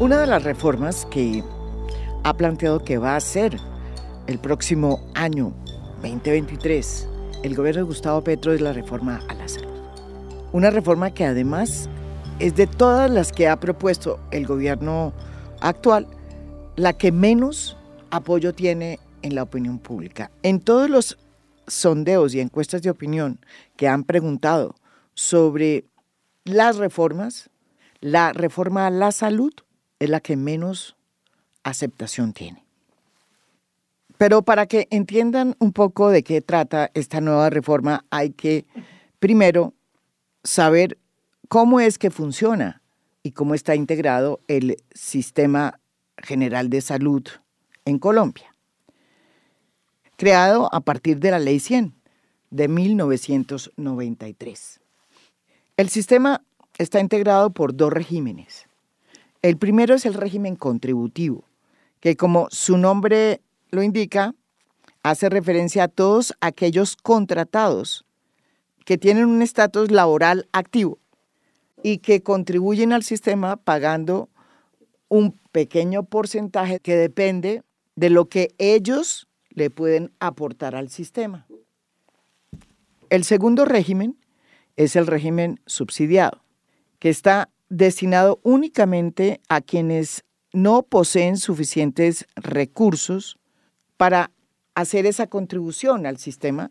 Una de las reformas que ha planteado que va a ser el próximo año 2023 el gobierno de Gustavo Petro es la reforma a la salud. Una reforma que además es de todas las que ha propuesto el gobierno actual, la que menos apoyo tiene en la opinión pública. En todos los sondeos y encuestas de opinión que han preguntado sobre las reformas, la reforma a la salud es la que menos aceptación tiene. Pero para que entiendan un poco de qué trata esta nueva reforma, hay que primero saber cómo es que funciona y cómo está integrado el sistema general de salud en Colombia. Creado a partir de la Ley 100 de 1993. El sistema está integrado por dos regímenes. El primero es el régimen contributivo, que como su nombre lo indica, hace referencia a todos aquellos contratados que tienen un estatus laboral activo y que contribuyen al sistema pagando un pequeño porcentaje que depende de lo que ellos le pueden aportar al sistema. El segundo régimen es el régimen subsidiado, que está destinado únicamente a quienes no poseen suficientes recursos para hacer esa contribución al sistema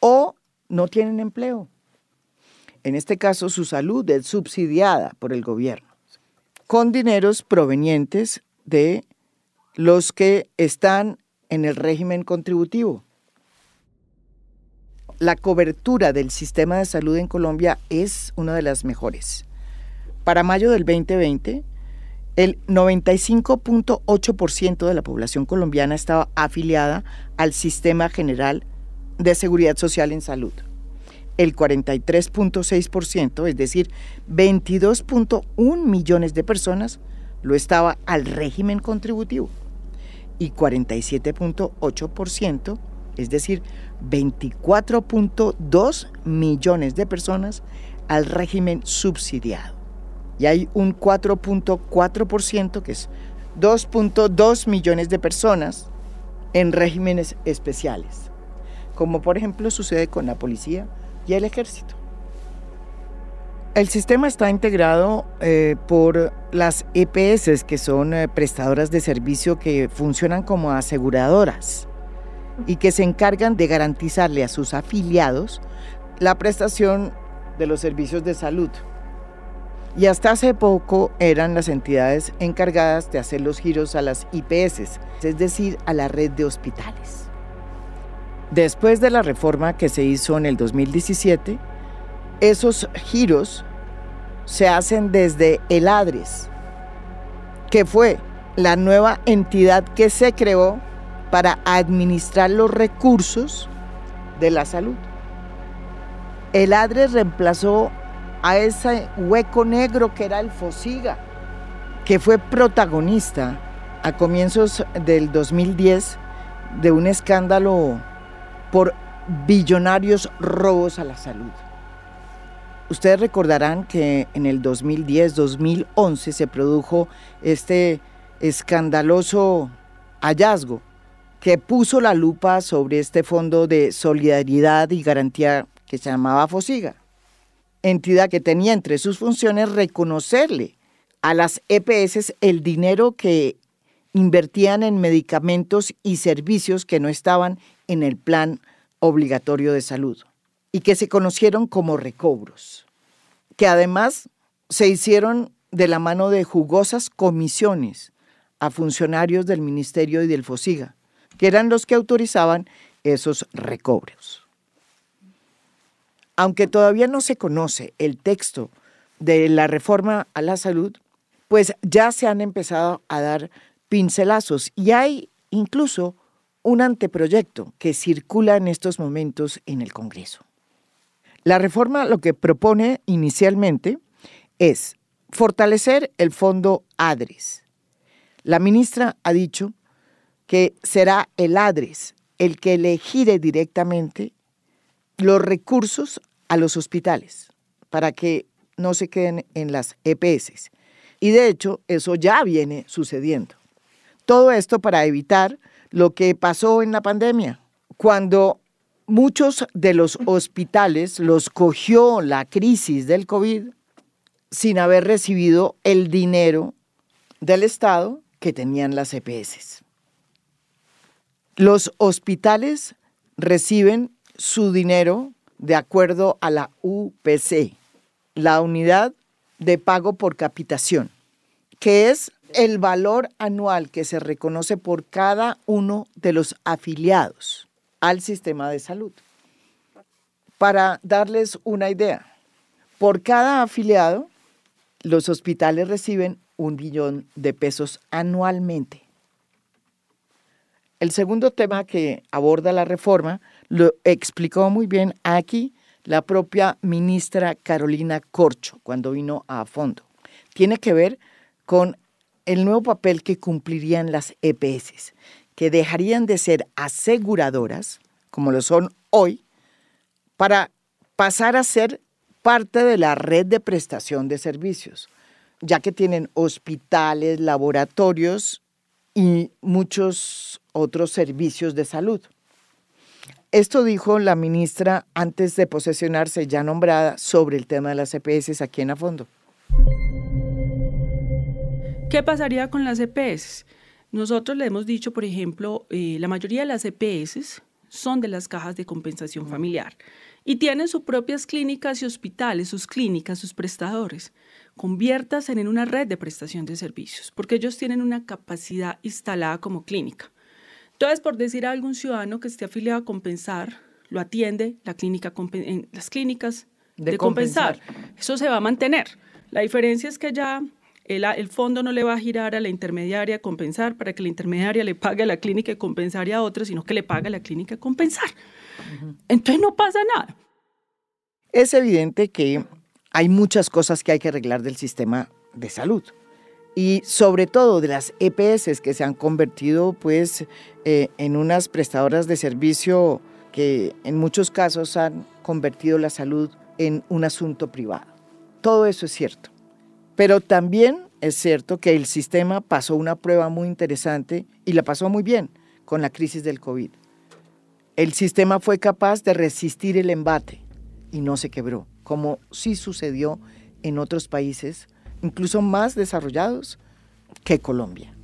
o no tienen empleo. En este caso, su salud es subsidiada por el gobierno, con dineros provenientes de los que están en el régimen contributivo. La cobertura del sistema de salud en Colombia es una de las mejores. Para mayo del 2020, el 95.8% de la población colombiana estaba afiliada al Sistema General de Seguridad Social en Salud. El 43.6%, es decir, 22.1 millones de personas, lo estaba al régimen contributivo. Y 47.8%, es decir, 24.2 millones de personas al régimen subsidiado y hay un 4.4%, que es 2.2 millones de personas en regímenes especiales, como por ejemplo sucede con la policía y el ejército. El sistema está integrado eh, por las EPS, que son eh, prestadoras de servicio que funcionan como aseguradoras y que se encargan de garantizarle a sus afiliados la prestación de los servicios de salud y hasta hace poco eran las entidades encargadas de hacer los giros a las IPS, es decir, a la red de hospitales. Después de la reforma que se hizo en el 2017, esos giros se hacen desde el ADRES, que fue la nueva entidad que se creó para administrar los recursos de la salud. El ADRES reemplazó a ese hueco negro que era el Fosiga, que fue protagonista a comienzos del 2010 de un escándalo por billonarios robos a la salud. Ustedes recordarán que en el 2010-2011 se produjo este escandaloso hallazgo que puso la lupa sobre este fondo de solidaridad y garantía que se llamaba Fosiga entidad que tenía entre sus funciones reconocerle a las EPS el dinero que invertían en medicamentos y servicios que no estaban en el plan obligatorio de salud y que se conocieron como recobros, que además se hicieron de la mano de jugosas comisiones a funcionarios del Ministerio y del FOSIGA, que eran los que autorizaban esos recobros aunque todavía no se conoce el texto de la reforma a la salud, pues ya se han empezado a dar pincelazos y hay incluso un anteproyecto que circula en estos momentos en el Congreso. La reforma lo que propone inicialmente es fortalecer el fondo ADRES. La ministra ha dicho que será el ADRES el que le gire directamente los recursos a los hospitales para que no se queden en las EPS, Y de hecho, eso ya viene sucediendo. Todo esto para evitar lo que pasó en la pandemia, cuando muchos de los hospitales los cogió la crisis del COVID sin haber recibido el dinero del Estado que tenían las EPS. Los hospitales reciben su dinero de acuerdo a la UPC, la unidad de pago por capitación, que es el valor anual que se reconoce por cada uno de los afiliados al sistema de salud. Para darles una idea, por cada afiliado, los hospitales reciben un billón de pesos anualmente. El segundo tema que aborda la reforma lo explicó muy bien aquí la propia ministra Carolina Corcho cuando vino a fondo. Tiene que ver con el nuevo papel que cumplirían las EPS, que dejarían de ser aseguradoras, como lo son hoy, para pasar a ser parte de la red de prestación de servicios, ya que tienen hospitales, laboratorios y muchos otros servicios de salud. Esto dijo la ministra antes de posesionarse ya nombrada sobre el tema de las EPS aquí en Afondo. ¿Qué pasaría con las EPS? Nosotros le hemos dicho, por ejemplo, eh, la mayoría de las EPS son de las cajas de compensación familiar y tienen sus propias clínicas y hospitales, sus clínicas, sus prestadores conviértase en una red de prestación de servicios, porque ellos tienen una capacidad instalada como clínica. Entonces, por decir a algún ciudadano que esté afiliado a Compensar, lo atiende la clínica, en las clínicas de, compensar. Eso se va a mantener. La diferencia es que ya el, fondo no le va a girar a la intermediaria a compensar para que la intermediaria le pague a la clínica de compensar y a otra, sino que le pague a la clínica de compensar. Entonces no pasa nada. Es evidente que hay muchas cosas que hay que arreglar del sistema de salud y sobre todo de las EPS que se han convertido pues eh, en unas prestadoras de servicio que en muchos casos han convertido la salud en un asunto privado. Todo eso es cierto. Pero también es cierto que el sistema pasó una prueba muy interesante y la pasó muy bien con la crisis del COVID. El sistema fue capaz de resistir el embate y no se quebró como sí sucedió en otros países, incluso más desarrollados que Colombia.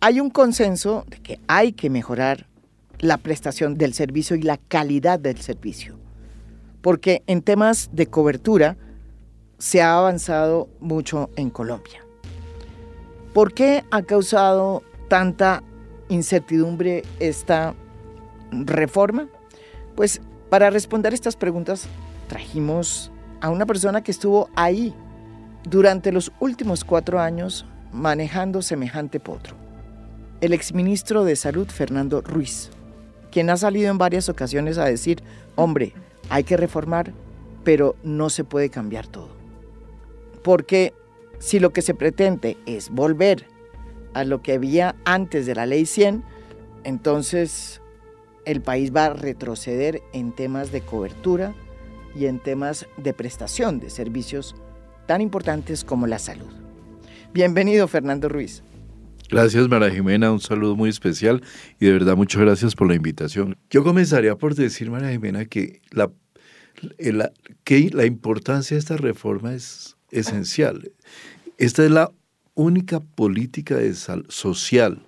Hay un consenso de que hay que mejorar la prestación del servicio y la calidad del servicio, porque en temas de cobertura se ha avanzado mucho en Colombia. ¿Por qué ha causado tanta incertidumbre esta reforma? Pues para responder estas preguntas trajimos a una persona que estuvo ahí durante los últimos cuatro años manejando semejante potro. El exministro de Salud, Fernando Ruiz, quien ha salido en varias ocasiones a decir, hombre, hay que reformar, pero no se puede cambiar todo. Porque si lo que se pretende es volver a lo que había antes de la ley 100, entonces el país va a retroceder en temas de cobertura, y en temas de prestación de servicios tan importantes como la salud. Bienvenido, Fernando Ruiz. Gracias, María Jimena, un saludo muy especial y de verdad muchas gracias por la invitación. Yo comenzaría por decir, María Jimena, que la, la, que la importancia de esta reforma es esencial. Esta es la única política de social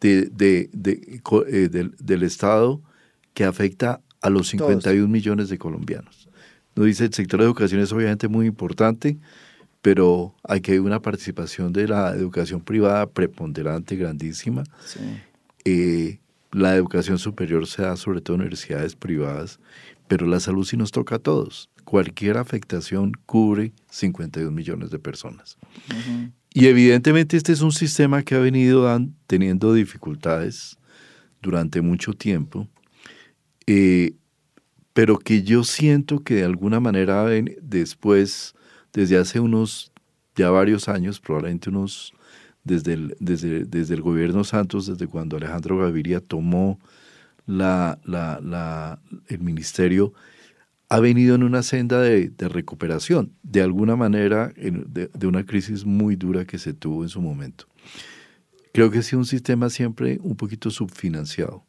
de, de, eh, del, del Estado que afecta a los 51 millones de colombianos. No dice el sector de educación es obviamente muy importante, pero hay que una participación de la educación privada preponderante, grandísima. Eh, la educación superior se da sobre todo en universidades privadas, pero la salud sí nos toca a todos. Cualquier afectación cubre 52 millones de personas. Y evidentemente este es un sistema que ha venido teniendo dificultades durante mucho tiempo eh, pero que yo siento que de alguna manera después, desde hace unos ya varios años, probablemente unos desde el, desde, desde el gobierno Santos, desde cuando Alejandro Gaviria tomó la, la, la, el ministerio, ha venido en una senda de, recuperación, de alguna manera, de, una crisis muy dura que se tuvo en su momento. Creo que ha un sistema siempre un poquito subfinanciado,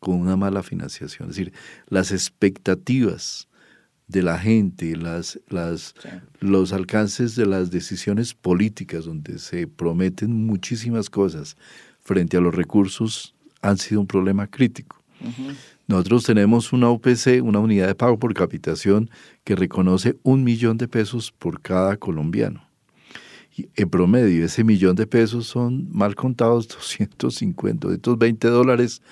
con una mala financiación. Es decir, las expectativas de la gente, las, las, los alcances de las decisiones políticas, donde se prometen muchísimas cosas frente a los recursos, han sido un problema crítico. Nosotros tenemos una UPC, una unidad de pago por capitación, que reconoce un millón de pesos por cada colombiano. Y en promedio, ese millón de pesos son mal contados 250, 220 dólares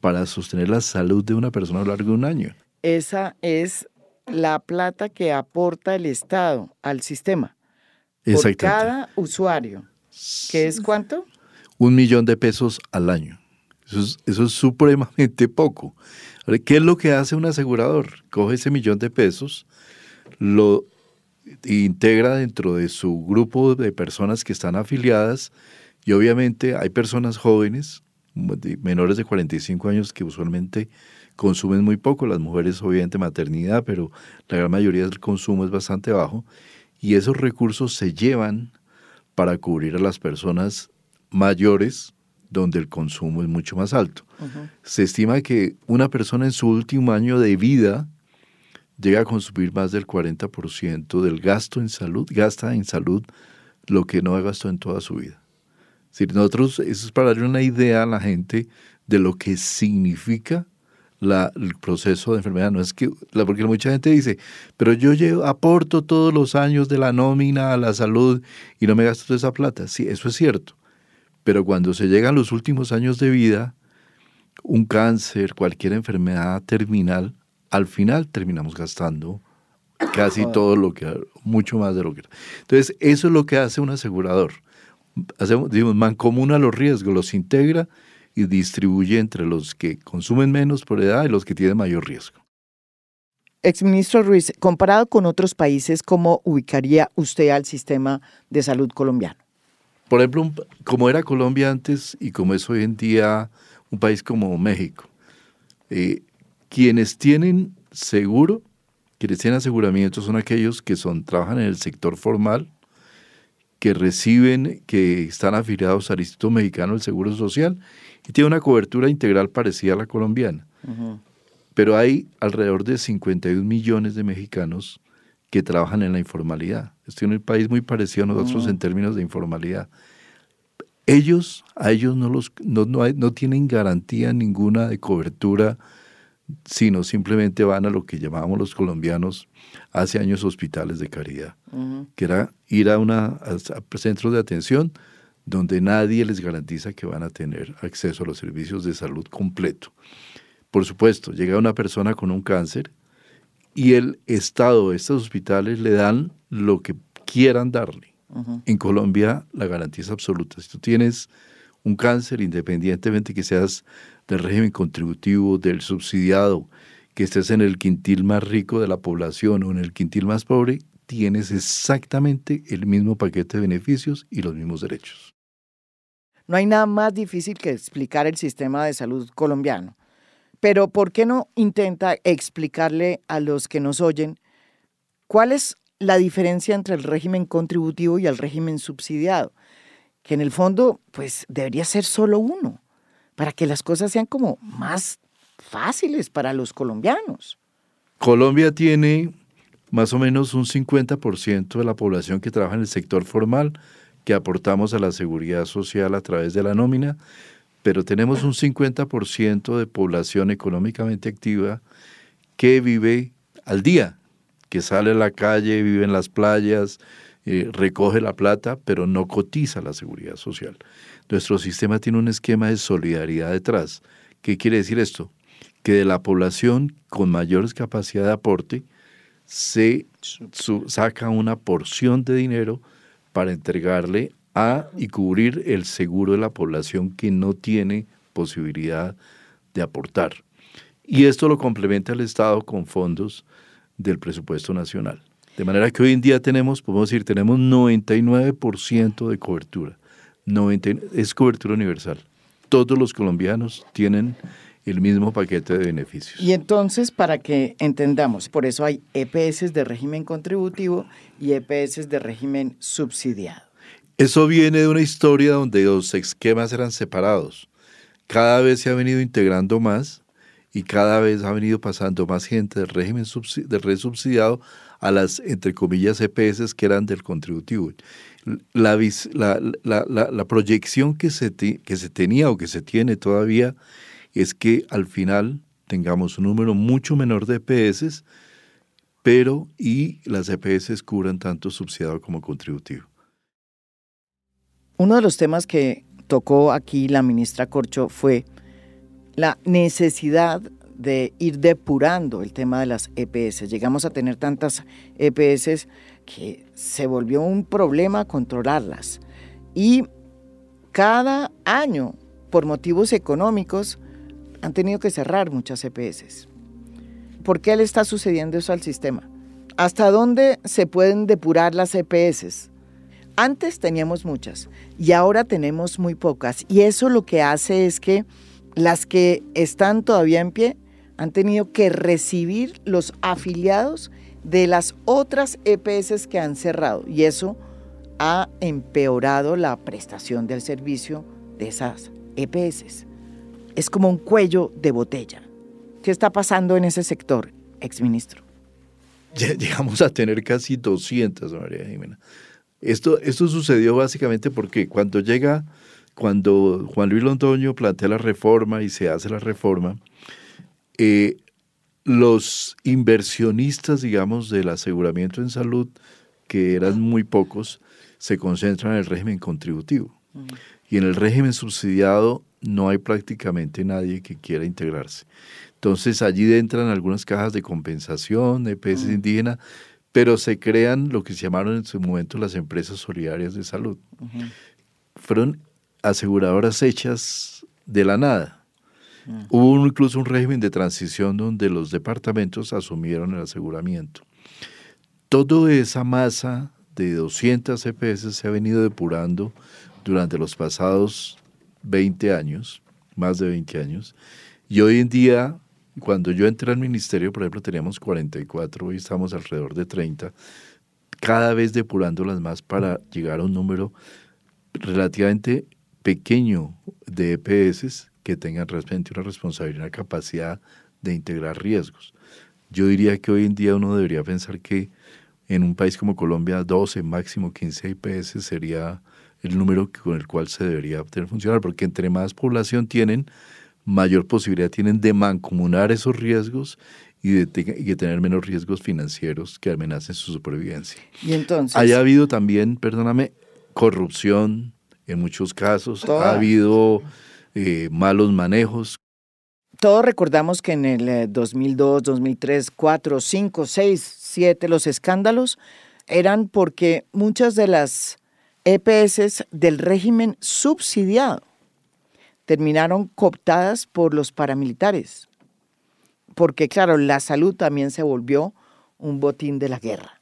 para sostener la salud de una persona a lo largo de un año. Esa es la plata que aporta el Estado al sistema por cada usuario. ¿Qué es cuánto? Un millón de pesos al año. Eso es, supremamente poco. ¿Qué es lo que hace un asegurador? Coge ese millón de pesos, lo integra dentro de su grupo de personas que están afiliadas y obviamente hay personas jóvenes, menores de 45 años, que usualmente consumen muy poco, las mujeres obviamente maternidad, pero la gran mayoría del consumo es bastante bajo, y esos recursos se llevan para cubrir a las personas mayores donde el consumo es mucho más alto. Se estima que una persona en su último año de vida llega a consumir más del 40% del gasto en salud, gasta en salud lo que no gastó en toda su vida. Si nosotros, eso es para darle una idea a la gente de lo que significa el proceso de enfermedad. No es que, porque mucha gente dice, pero yo llevo, aporto todos los años de la nómina a la salud y no me gasto toda esa plata. Sí, eso es cierto. Pero cuando se llegan los últimos años de vida, un cáncer, cualquier enfermedad terminal, al final terminamos gastando casi todo lo que, mucho más de lo que. Entonces, eso es lo que hace un asegurador. Hacemos, digamos, mancomuna los riesgos, los integra y distribuye entre los que consumen menos por edad y los que tienen mayor riesgo. Exministro Ruiz, comparado con otros países, ¿cómo ubicaría usted al sistema de salud colombiano? Por ejemplo, como era Colombia antes y como es hoy en día un país como México, eh, quienes tienen seguro, quienes tienen aseguramiento son aquellos que son, trabajan en el sector formal, que reciben, que están afiliados al Instituto Mexicano del Seguro Social y tiene una cobertura integral parecida a la colombiana. Pero hay alrededor de 51 millones de mexicanos que trabajan en la informalidad. Estoy en un país muy parecido a nosotros en términos de informalidad. Ellos, a ellos no, los, no, no, tienen garantía ninguna de cobertura, sino simplemente van a lo que llamábamos los colombianos hace años hospitales de caridad, que era ir a, una, a centros de atención donde nadie les garantiza que van a tener acceso a los servicios de salud completo. Por supuesto, llega una persona con un cáncer y el Estado, estos hospitales le dan lo que quieran darle. En Colombia la garantía es absoluta. Si tú tienes un cáncer, independientemente que seas del régimen contributivo, del subsidiado, que estés en el quintil más rico de la población o en el quintil más pobre, tienes exactamente el mismo paquete de beneficios y los mismos derechos. No hay nada más difícil que explicar el sistema de salud colombiano. Pero ¿por qué no intenta explicarle a los que nos oyen cuál es la diferencia entre el régimen contributivo y el régimen subsidiado? Que en el fondo, pues debería ser solo uno, para que las cosas sean como más fáciles para los colombianos. Colombia tiene más o menos un 50% de la población que trabaja en el sector formal, que aportamos a la seguridad social a través de la nómina, pero tenemos un 50% de población económicamente activa que vive al día, que sale a la calle, vive en las playas, eh, recoge la plata, pero no cotiza la seguridad social. Nuestro sistema tiene un esquema de solidaridad detrás. ¿Qué quiere decir esto? Que de la población con mayores capacidad de aporte se saca una porción de dinero para entregarle a y cubrir el seguro de la población que no tiene posibilidad de aportar. Y esto lo complementa el Estado con fondos del presupuesto nacional. De manera que hoy en día tenemos, podemos decir, tenemos 99% de cobertura. 90, es cobertura universal. Todos los colombianos tienen el mismo paquete de beneficios. Y entonces, para que entendamos, por eso hay EPS de régimen contributivo y EPS de régimen subsidiado. Eso viene de una historia donde los esquemas eran separados. Cada vez se ha venido integrando más y cada vez ha venido pasando más gente del régimen de red subsidiado a las, entre comillas, EPS que eran del contributivo. La, la, proyección que se, que se tenía o que se tiene todavía es que al final tengamos un número mucho menor de EPS, pero y las EPS cubran tanto subsidiado como contributivo. Uno de los temas que tocó aquí la ministra Corcho fue la necesidad de ir depurando el tema de las EPS. Llegamos a tener tantas EPS que se volvió un problema controlarlas. Y cada año, por motivos económicos, han tenido que cerrar muchas EPS. ¿Por qué le está sucediendo eso al sistema? ¿Hasta dónde se pueden depurar las EPS? Antes teníamos muchas y ahora tenemos muy pocas. Y eso lo que hace es que las que están todavía en pie han tenido que recibir los afiliados de las otras EPS que han cerrado. Y eso ha empeorado la prestación del servicio de esas EPS. Es como un cuello de botella. ¿Qué está pasando en ese sector, exministro? Llegamos a tener casi 200, María Jimena. Esto, esto sucedió básicamente porque cuando llega cuando Juan Luis Londoño plantea la reforma y se hace la reforma, eh, los inversionistas, digamos, del aseguramiento en salud, que eran muy pocos, se concentran en el régimen contributivo. Y en el régimen subsidiado no hay prácticamente nadie que quiera integrarse. Entonces allí entran algunas cajas de compensación, de peces indígenas, pero se crean lo que se llamaron en su momento las empresas solidarias de salud. Fueron aseguradoras hechas de la nada. Mm. Hubo incluso un régimen de transición donde los departamentos asumieron el aseguramiento. Toda esa masa de 200 EPS se ha venido depurando durante los pasados 20 años, más de 20 años, y hoy en día, cuando yo entré al ministerio, por ejemplo, teníamos 44, hoy estamos alrededor de 30, cada vez depurándolas más para llegar a un número relativamente pequeño de EPS que tengan realmente una responsabilidad, una capacidad de integrar riesgos. Yo diría que hoy en día uno debería pensar que en un país como Colombia 12, máximo 15 EPS sería el número con el cual se debería tener funcionar, porque entre más población tienen, mayor posibilidad tienen de mancomunar esos riesgos y de, tener menos riesgos financieros que amenacen su supervivencia. Y entonces... Haya habido también, perdóname, corrupción, en muchos casos. Ha habido eh, malos manejos. Todos recordamos que en el 2002, 2003, 4, 5, 6, 7 los escándalos eran porque muchas de las EPS del régimen subsidiado terminaron cooptadas por los paramilitares. Porque claro, la salud también se volvió un botín de la guerra.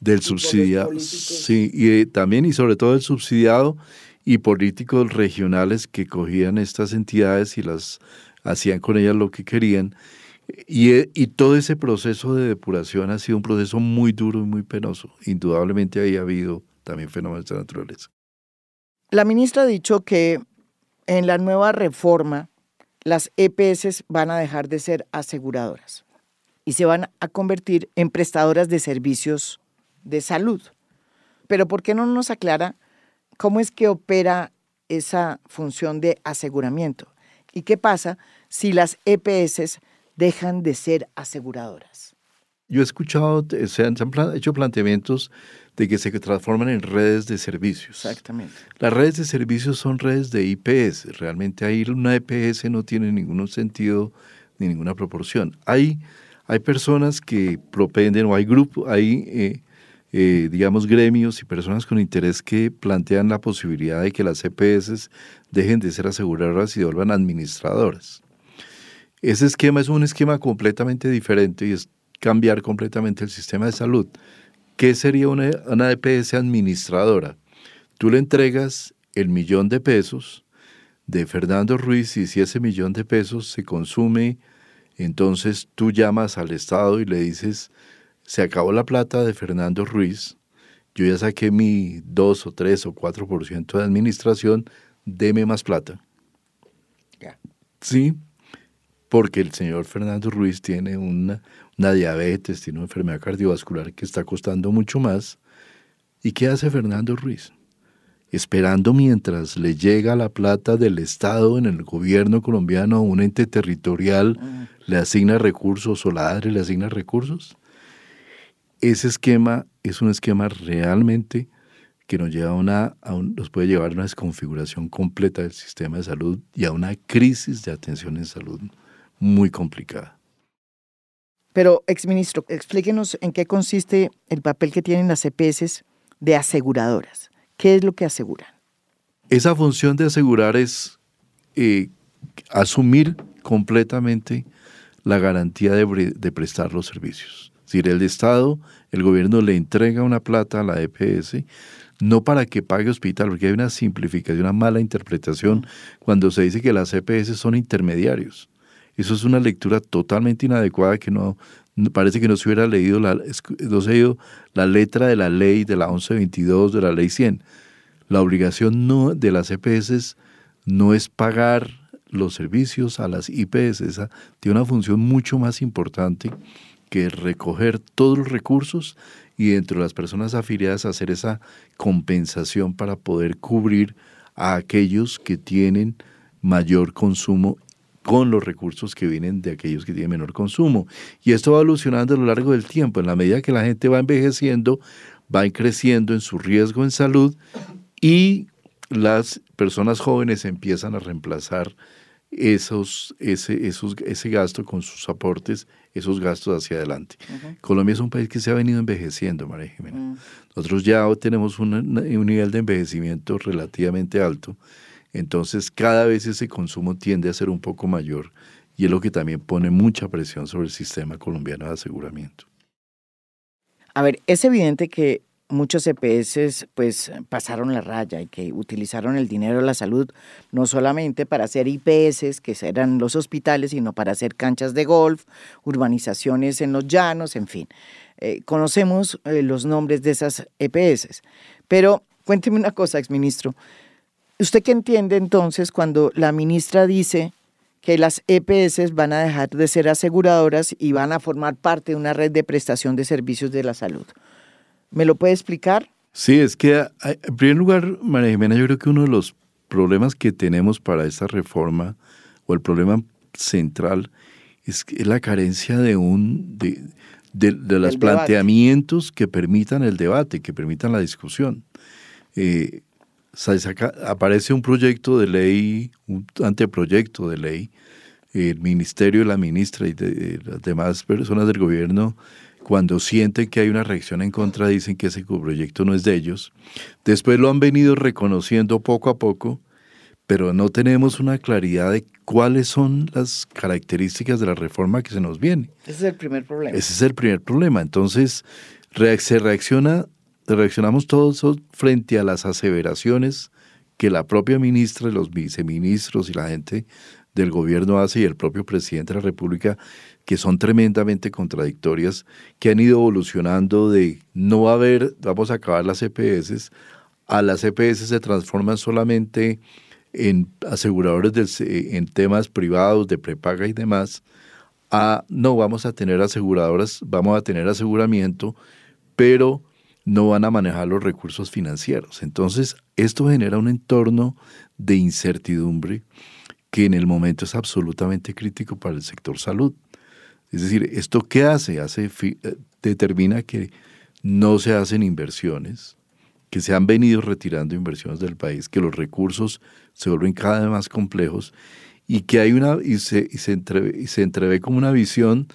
Del subsidiado, sí, y también y sobre todo el subsidiado y políticos regionales que cogían estas entidades y las hacían con ellas lo que querían. Y, y, todo ese proceso de depuración ha sido un proceso muy duro y muy penoso. Indudablemente ahí ha habido también fenómenos de naturaleza. La ministra ha dicho que en la nueva reforma las EPS van a dejar de ser aseguradoras y se van a convertir en prestadoras de servicios de salud. Pero ¿por qué no nos aclara ¿Cómo es que opera esa función de aseguramiento? ¿Y qué pasa si las EPS dejan de ser aseguradoras? Yo he escuchado, se han, hecho planteamientos de que se transforman en redes de servicios. Exactamente. Las redes de servicios son redes de IPS. Realmente ahí una EPS no tiene ningún sentido ni ninguna proporción. Hay, hay personas que propenden o hay grupos, hay eh, eh, digamos, gremios y personas con interés que plantean la posibilidad de que las EPS dejen de ser aseguradoras y vuelvan administradoras. Ese esquema es un esquema completamente diferente y es cambiar completamente el sistema de salud. ¿Qué sería una, EPS administradora? Tú le entregas el millón de pesos de Fernando Ruiz y si ese millón de pesos se consume, entonces tú llamas al Estado y le dices, se acabó la plata de Fernando Ruiz, yo ya saqué mi 2 o 3 o 4% de administración, deme más plata. Sí, porque el señor Fernando Ruiz tiene una, una diabetes, tiene una enfermedad cardiovascular que está costando mucho más. ¿Y qué hace Fernando Ruiz? Esperando mientras le llega la plata del Estado en el gobierno colombiano a un ente territorial, le asigna recursos o la ADRE le asigna recursos. Ese esquema es un esquema realmente que nos, lleva a una, nos puede llevar a una desconfiguración completa del sistema de salud y a una crisis de atención en salud muy complicada. Pero, exministro, explíquenos en qué consiste el papel que tienen las EPS de aseguradoras. ¿Qué es lo que aseguran? Esa función de asegurar es eh, asumir completamente la garantía de, de, prestar los servicios. Es decir, el Estado, el gobierno le entrega una plata a la EPS, no para que pague hospital, porque hay una simplificación, una mala interpretación cuando se dice que las EPS son intermediarios. Eso es una lectura totalmente inadecuada que no parece que no se hubiera leído la, no se la letra de la ley de la 1122 de la ley 100. La obligación no de las EPS no es pagar los servicios a las IPS, esa tiene una función mucho más importante que recoger todos los recursos y dentro de las personas afiliadas hacer esa compensación para poder cubrir a aquellos que tienen mayor consumo con los recursos que vienen de aquellos que tienen menor consumo. Y esto va evolucionando a lo largo del tiempo. En la medida que la gente va envejeciendo, va creciendo en su riesgo en salud y las personas jóvenes empiezan a reemplazar esos, ese, esos, ese gasto con sus aportes, esos gastos hacia adelante. Colombia es un país que se ha venido envejeciendo, María Jimena. Mm. Nosotros ya tenemos un nivel de envejecimiento relativamente alto entonces cada vez ese consumo tiende a ser un poco mayor y es lo que también pone mucha presión sobre el sistema colombiano de aseguramiento. A ver, es evidente que muchos EPS pues pasaron la raya y que utilizaron el dinero de la salud no solamente para hacer IPS, que eran los hospitales, sino para hacer canchas de golf, urbanizaciones en los llanos, en fin. Eh, conocemos eh, los nombres de esas EPS. Pero cuénteme una cosa, exministro. ¿Usted qué entiende entonces cuando la ministra dice que las EPS van a dejar de ser aseguradoras y van a formar parte de una red de prestación de servicios de la salud? ¿Me lo puede explicar? Sí, es que en primer lugar, María Jimena, yo creo que uno de los problemas que tenemos para esta reforma, o el problema central, es, la carencia de un de, los planteamientos que permitan el debate, que permitan la discusión. Eh, aparece un proyecto de ley, un anteproyecto de ley, el ministerio, la ministra y de, las demás personas del gobierno, cuando sienten que hay una reacción en contra, dicen que ese proyecto no es de ellos. Después lo han venido reconociendo poco a poco, pero no tenemos una claridad de cuáles son las características de la reforma que se nos viene. Ese es el primer problema. Ese es el primer problema. Entonces, se reacciona reaccionamos todos frente a las aseveraciones que la propia ministra, los viceministros y la gente del gobierno hace y el propio presidente de la República, que son tremendamente contradictorias, que han ido evolucionando de no haber, vamos a acabar las EPS, a las EPS se transforman solamente en aseguradores en temas privados de prepaga y demás, a no vamos a tener aseguradoras, vamos a tener aseguramiento, pero no van a manejar los recursos financieros. Entonces, esto genera un entorno de incertidumbre que en el momento es absolutamente crítico para el sector salud. Es decir, ¿esto qué hace? hace eh, determina que no se hacen inversiones, que se han venido retirando inversiones del país, que los recursos se vuelven cada vez más complejos y que hay una y se, y se, entreve, y se entreve como una visión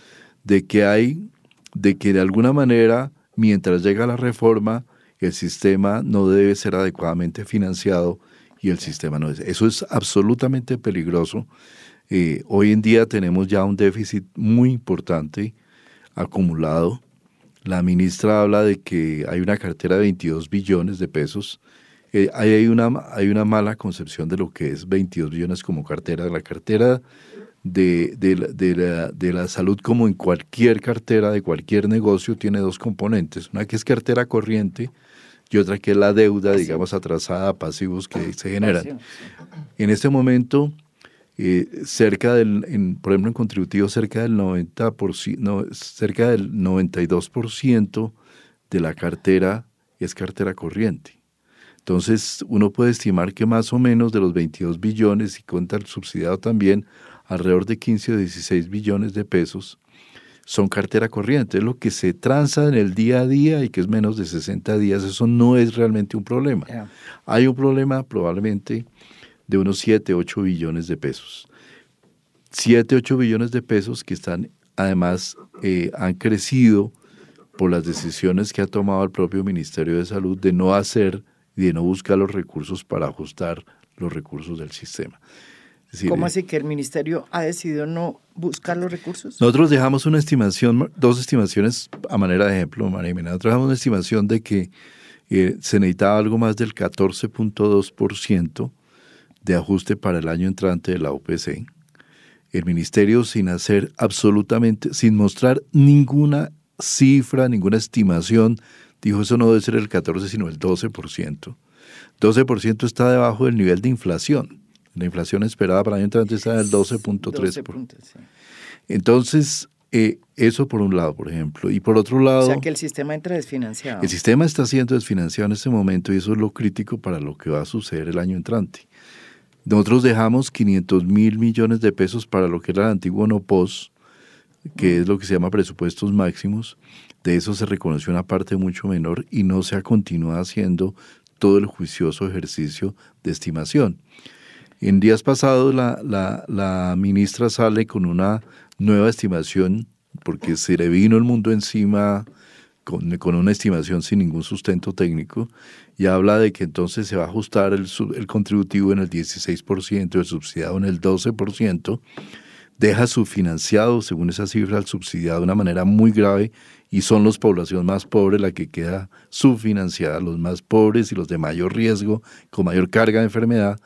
de que hay de que de alguna manera mientras llega la reforma, el sistema no debe ser adecuadamente financiado y el sistema no es. Eso es absolutamente peligroso. Eh, hoy en día tenemos ya un déficit muy importante acumulado. La ministra habla de que hay una cartera de 22 billones de pesos eh, hay, una, hay una mala concepción de lo que es 22 billones como cartera. La cartera de, de, la, de, la, salud, como en cualquier cartera de cualquier negocio, tiene dos componentes. Una que es cartera corriente y otra que es la deuda, digamos, atrasada, pasivos que se generan. En este momento, eh, cerca del, en, por ejemplo, en contributivo, cerca del 90%, no, cerca del 92% de la cartera es cartera corriente. Entonces, uno puede estimar que más o menos de los 22 billones, y cuenta el subsidiado también, alrededor de 15 o 16 billones de pesos son cartera corriente. Es lo que se transa en el día a día y que es menos de 60 días. Eso no es realmente un problema. Hay un problema probablemente de unos 7, 8 billones de pesos. 7, 8 billones de pesos que están, además, eh, han crecido por las decisiones que ha tomado el propio Ministerio de Salud de no hacer y de no buscar los recursos para ajustar los recursos del sistema. ¿Cómo así que el ministerio ha decidido no buscar los recursos? Nosotros dejamos una estimación, dos estimaciones a manera de ejemplo, María Nosotros dejamos una estimación de que eh, se necesitaba algo más del 14.2% de ajuste para el año entrante de la OPC. El ministerio sin hacer absolutamente, sin mostrar ninguna cifra, ninguna estimación, dijo eso no debe ser el 14, sino el 12%. 12% está debajo del nivel de inflación. La inflación esperada para el año entrante está del 12.3%. Entonces, eh, eso por un lado, por ejemplo. Y por otro lado... O sea, que el sistema entra desfinanciado. El sistema está siendo desfinanciado en este momento y eso es lo crítico para lo que va a suceder el año entrante. Nosotros dejamos 500 mil millones de pesos para lo que era el antiguo NOPOS, que es lo que se llama presupuestos máximos. De eso se reconoció una parte mucho menor y no se ha continuado haciendo todo el juicioso ejercicio de estimación. En días pasados la, ministra sale con una nueva estimación porque se le vino el mundo encima con, una estimación sin ningún sustento técnico y habla de que entonces se va a ajustar el, contributivo en el 16%, el subsidiado en el 12%, deja subfinanciado, según esa cifra, el subsidiado de una manera muy grave y son las poblaciones más pobres la que queda subfinanciada, los más pobres y los de mayor riesgo, con mayor carga de enfermedad,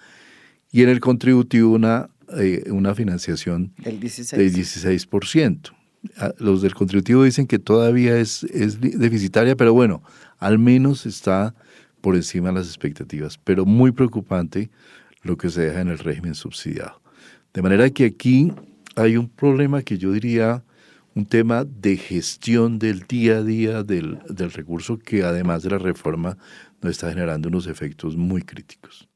y en el contributivo una, eh, una financiación del 16%. Ah, los del contributivo dicen que todavía es, es deficitaria, pero bueno, al menos está por encima de las expectativas. Pero muy preocupante lo que se deja en el régimen subsidiado. De manera que aquí hay un problema que yo diría un tema de gestión del día a día del, del recurso que además de la reforma nos está generando unos efectos muy críticos.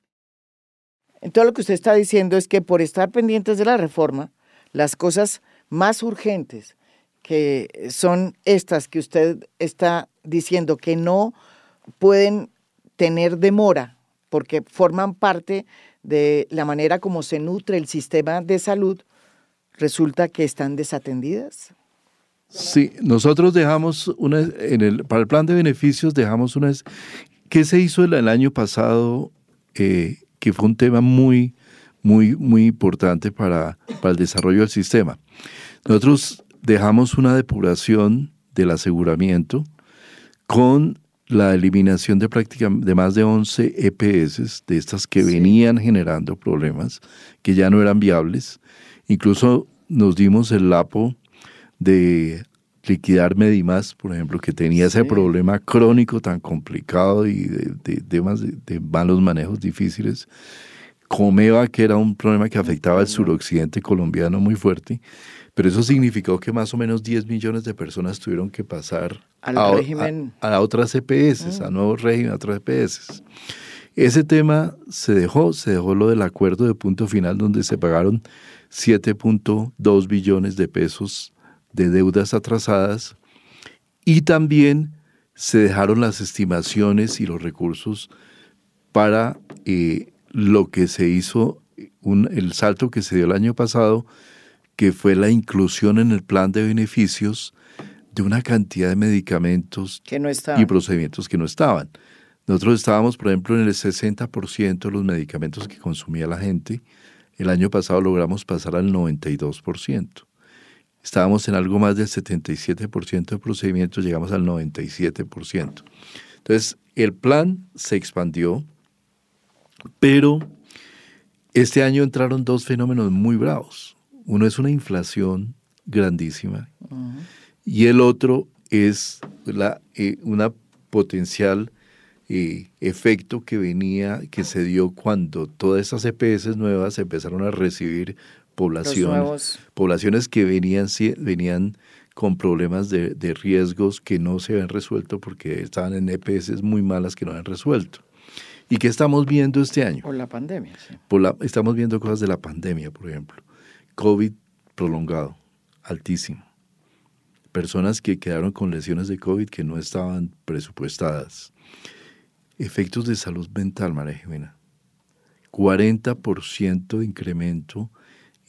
Entonces lo que usted está diciendo es que por estar pendientes de la reforma, las cosas más urgentes, que son estas que usted está diciendo que no pueden tener demora, porque forman parte de la manera como se nutre el sistema de salud, resulta que están desatendidas. Sí, nosotros dejamos una, en el, para el plan de beneficios dejamos una, ¿qué se hizo el, año pasado? Eh, que fue un tema muy, muy, muy importante para, para el desarrollo del sistema. Nosotros dejamos una depuración del aseguramiento con la eliminación de prácticamente de más de 11 EPS, de estas que venían generando problemas, que ya no eran viables. Incluso nos dimos el lapo de liquidar Medimas, por ejemplo, que tenía ese problema crónico tan complicado y de, de, de, malos manejos difíciles. Comeva, que era un problema que afectaba al suroccidente colombiano muy fuerte, pero eso significó que más o menos 10 millones de personas tuvieron que pasar Al a, régimen. a, otras EPS, a mm. nuevos régimen, a otras EPS. Ese tema se dejó, se dejó lo del acuerdo de punto final donde se pagaron 7.2 billones de pesos de deudas atrasadas y también se dejaron las estimaciones y los recursos para eh, lo que se hizo, un, el salto que se dio el año pasado, que fue la inclusión en el plan de beneficios de una cantidad de medicamentos y procedimientos que no estaban. Nosotros estábamos, por ejemplo, en el 60% de los medicamentos que consumía la gente. El año pasado logramos pasar al 92% estábamos en algo más del 77% de procedimientos, llegamos al 97%. Entonces, el plan se expandió Pero este año entraron dos fenómenos muy bravos. Uno es una inflación grandísima y el otro es la, eh, una potencial eh, efecto que venía, que se dio cuando todas esas EPS nuevas empezaron a recibir poblaciones, poblaciones que venían, venían con problemas de, riesgos que no se habían resuelto porque estaban en EPS muy malas que no habían resuelto. ¿Y qué estamos viendo este año? Por la pandemia, sí. Por la, estamos viendo cosas de la pandemia, por ejemplo. COVID prolongado, altísimo. Personas que quedaron con lesiones de COVID que no estaban presupuestadas. Efectos de salud mental, María Jimena. 40% de incremento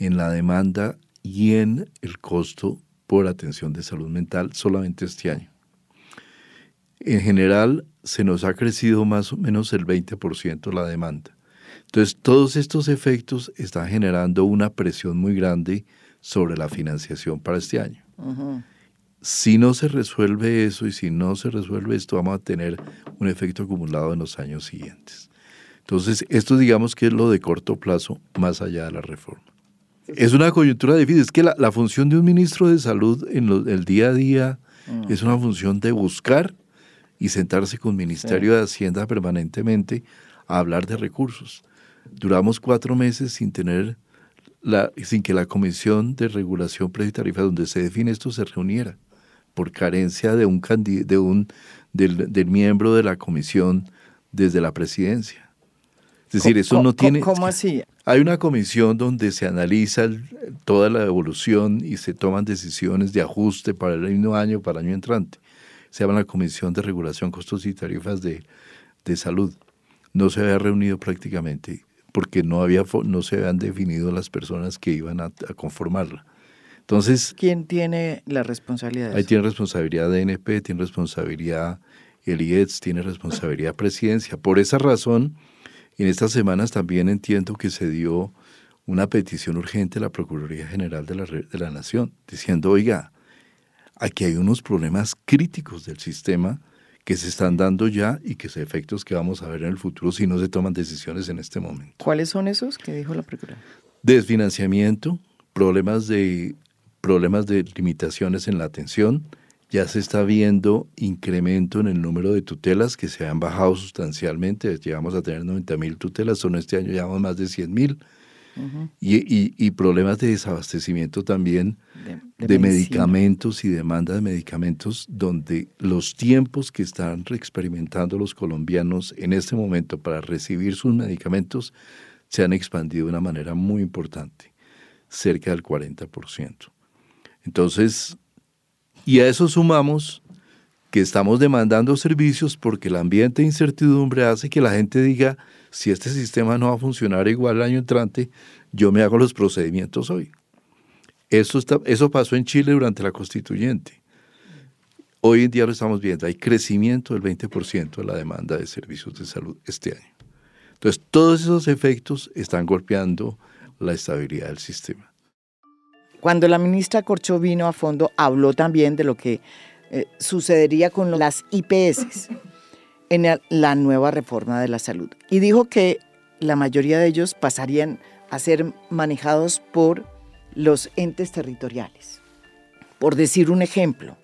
en la demanda y en el costo por atención de salud mental solamente este año. En general, se nos ha crecido más o menos el 20% la demanda. Entonces, todos estos efectos están generando una presión muy grande sobre la financiación para este año si no se resuelve eso y si no se resuelve esto, vamos a tener un efecto acumulado en los años siguientes. Entonces, esto digamos que es lo de corto plazo, más allá de la reforma. Es una coyuntura difícil, es que la, función de un ministro de salud en el día a día mm. es una función de buscar y sentarse con el Ministerio de Hacienda permanentemente a hablar de recursos. Duramos cuatro meses sin tener la, sin que la Comisión de Regulación Precio y Tarifa, donde se define esto, se reuniera por carencia de un, de un del, miembro de la comisión desde la presidencia. Es decir, eso no tiene... ¿Cómo así? Hay una comisión donde se analiza toda la evolución y se toman decisiones de ajuste para el mismo año, para el año entrante. Se llama la Comisión de Regulación, Costos y Tarifas de, Salud. No se había reunido prácticamente porque no, había, no se habían definido las personas que iban a conformarla. Entonces... ¿Quién tiene la responsabilidad? ahí tiene responsabilidad DNP, tiene responsabilidad el IETS, tiene responsabilidad presidencia. Por esa razón, en estas semanas también entiendo que se dio una petición urgente a la Procuraduría General de la, de la Nación, diciendo, oiga, aquí hay unos problemas críticos del sistema que se están dando ya y que son efectos que vamos a ver en el futuro si no se toman decisiones en este momento. ¿Cuáles son esos que dijo la Procuraduría? Desfinanciamiento, problemas de problemas de limitaciones en la atención, ya se está viendo incremento en el número de tutelas que se han bajado sustancialmente. Llegamos a tener 90 mil tutelas, solo este año llevamos más de 100 mil. y, problemas de desabastecimiento también de, medicamentos y demanda de medicamentos, donde los tiempos que están experimentando los colombianos en este momento para recibir sus medicamentos se han expandido de una manera muy importante, cerca del 40%. Entonces, y a eso sumamos que estamos demandando servicios porque el ambiente de incertidumbre hace que la gente diga, si este sistema no va a funcionar igual el año entrante, yo me hago los procedimientos hoy. Eso, está, eso pasó en Chile durante la constituyente. Hoy en día lo estamos viendo, hay crecimiento del 20% de la demanda de servicios de salud este año. Entonces, todos esos efectos están golpeando la estabilidad del sistema. Cuando la ministra Corcho vino a fondo, habló también de lo que eh, sucedería con las IPS en la nueva reforma de la salud. Y dijo que la mayoría de ellos pasarían a ser manejados por los entes territoriales. Por decir un ejemplo,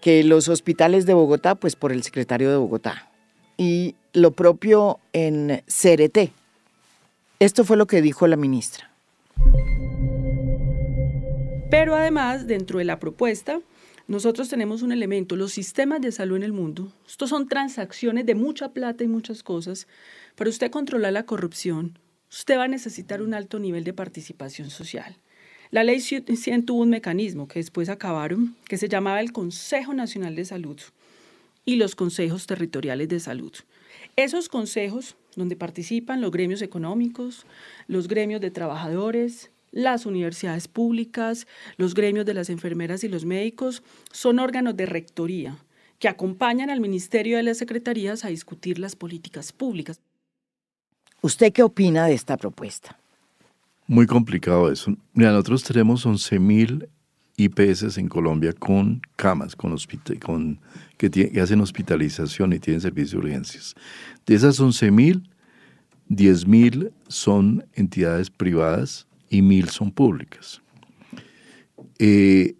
que los hospitales de Bogotá, pues por el secretario de Bogotá. Y lo propio en CRT. Esto fue lo que dijo la ministra. Pero además, dentro de la propuesta, nosotros tenemos un elemento, los sistemas de salud en el mundo. Estos son transacciones de mucha plata y muchas cosas. Para usted controlar la corrupción, usted va a necesitar un alto nivel de participación social. La ley 100 tuvo un mecanismo que después acabaron, que se llamaba el Consejo Nacional de Salud y los consejos territoriales de salud. Esos consejos, donde participan los gremios económicos, los gremios de trabajadores, las universidades públicas, los gremios de las enfermeras y los médicos son órganos de rectoría que acompañan al Ministerio de las Secretarías a discutir las políticas públicas. ¿Usted qué opina de esta propuesta? Muy complicado eso. Mira, nosotros tenemos 11.000 IPS en Colombia con camas, con, con que, hacen hospitalización y tienen servicio de urgencias. De esas 11.000, 10.000 son entidades privadas y 1.000 son públicas. Eh,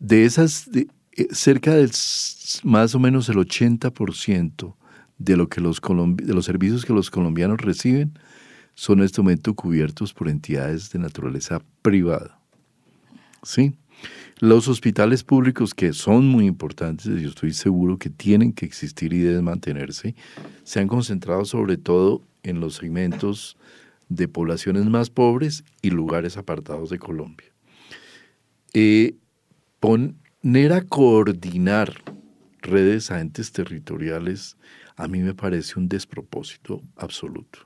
de esas, de, eh, cerca del más o menos el 80% de, lo que los de los servicios que los colombianos reciben son en este momento cubiertos por entidades de naturaleza privada. ¿Sí? Los hospitales públicos, que son muy importantes, yo estoy seguro que tienen que existir y deben mantenerse, se han concentrado sobre todo en los segmentos de poblaciones más pobres y lugares apartados de Colombia. Eh, poner a coordinar redes a entes territoriales a mí me parece un despropósito absoluto.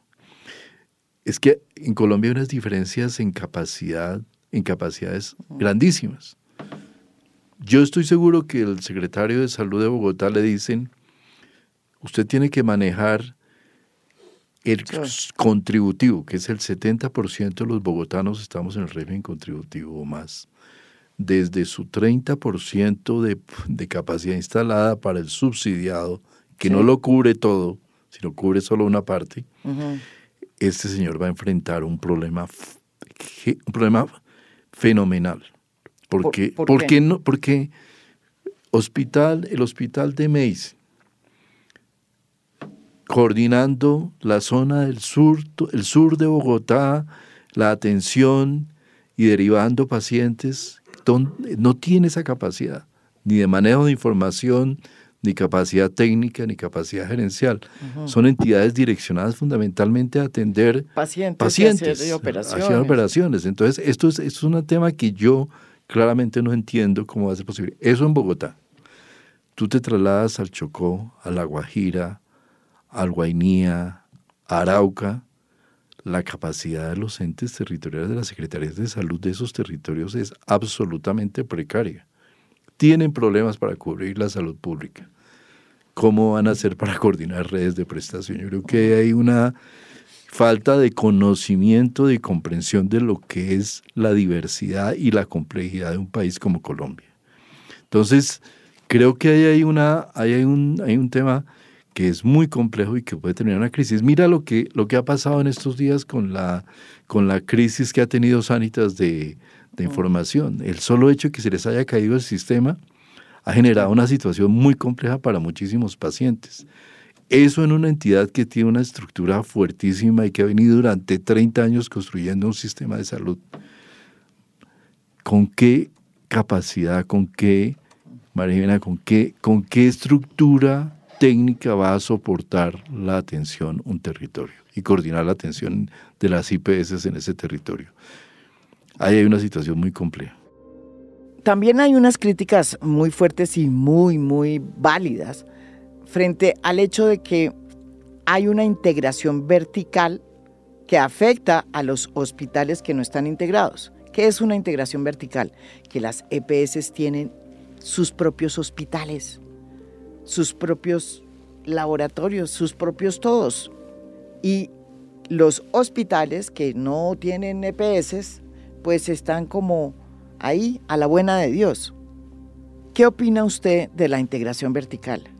Es que en Colombia hay unas diferencias en capacidad, en capacidades grandísimas. Yo estoy seguro que el secretario de Salud de Bogotá le dicen, usted tiene que manejar el contributivo, que es el 70% de los bogotanos estamos en el régimen contributivo o más, desde su 30% de, de, capacidad instalada para el subsidiado, que no lo cubre todo, sino cubre solo una parte, este señor va a enfrentar un problema, un problema fenomenal. Porque, ¿Por, qué? no? Porque hospital, el hospital de Meis, coordinando la zona del sur, el sur de Bogotá, la atención y derivando pacientes, no tiene esa capacidad, ni de manejo de información, ni capacidad técnica, ni capacidad gerencial. Son entidades direccionadas fundamentalmente a atender pacientes, pacientes y operaciones. operaciones. Entonces, esto es, esto es un tema que yo claramente no entiendo cómo va a ser posible. Eso en Bogotá. Tú te trasladas al Chocó, a La Guajira, al Guainía, a Arauca, la capacidad de los entes territoriales de las secretarías de salud de esos territorios es absolutamente precaria. Tienen problemas para cubrir la salud pública. ¿Cómo van a hacer para coordinar redes de prestación? Yo creo que hay una falta de conocimiento, de comprensión de lo que es la diversidad y la complejidad de un país como Colombia. Entonces, creo que ahí hay, una, hay, un, hay un tema que es muy complejo y que puede tener una crisis. Mira lo que, lo que ha pasado en estos días con la, con la crisis que ha tenido Sanitas de, de información. El solo hecho de que se les haya caído el sistema ha generado una situación muy compleja para muchísimos pacientes. Eso en una entidad que tiene una estructura fuertísima y que ha venido durante 30 años construyendo un sistema de salud. ¿Con qué capacidad, con qué, María con qué, con qué estructura técnica va a soportar la atención un territorio y coordinar la atención de las IPS en ese territorio? Ahí hay una situación muy compleja. También hay unas críticas muy fuertes y muy, muy válidas frente al hecho de que hay una integración vertical que afecta a los hospitales que no están integrados. ¿Qué es una integración vertical? Que las EPS tienen sus propios hospitales, sus propios laboratorios, sus propios todos. Y los hospitales que no tienen EPS, pues están como ahí a la buena de Dios. ¿Qué opina usted de la integración vertical?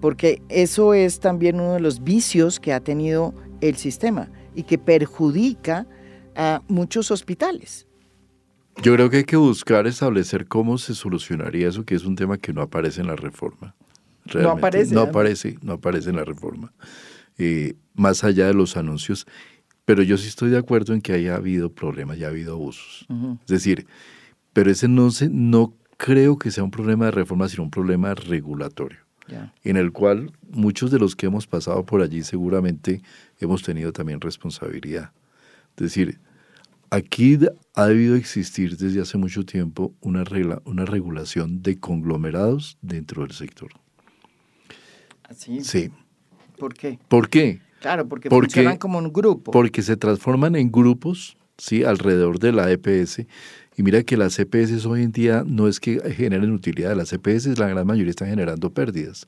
porque eso es también uno de los vicios que ha tenido el sistema y que perjudica a muchos hospitales. Yo creo que hay que buscar establecer cómo se solucionaría eso, que es un tema que no aparece en la reforma. No aparece. No aparece, no aparece en la reforma. Eh, más allá de los anuncios. Pero yo sí estoy de acuerdo en que haya habido problemas, ya ha habido abusos. Es decir, pero ese no, se, no creo que sea un problema de reforma, sino un problema regulatorio en el cual muchos de los que hemos pasado por allí seguramente hemos tenido también responsabilidad. Es decir, aquí ha debido existir desde hace mucho tiempo una, regla, una regulación de conglomerados dentro del sector. ¿Así? ¿Ah, sí. ¿Por qué? ¿Por qué? Claro, porque, porque funcionan como un grupo. Porque se transforman en grupos, ¿sí? Alrededor de la EPS y mira que las EPS hoy en día no es que generen utilidad, las EPS la gran mayoría están generando pérdidas.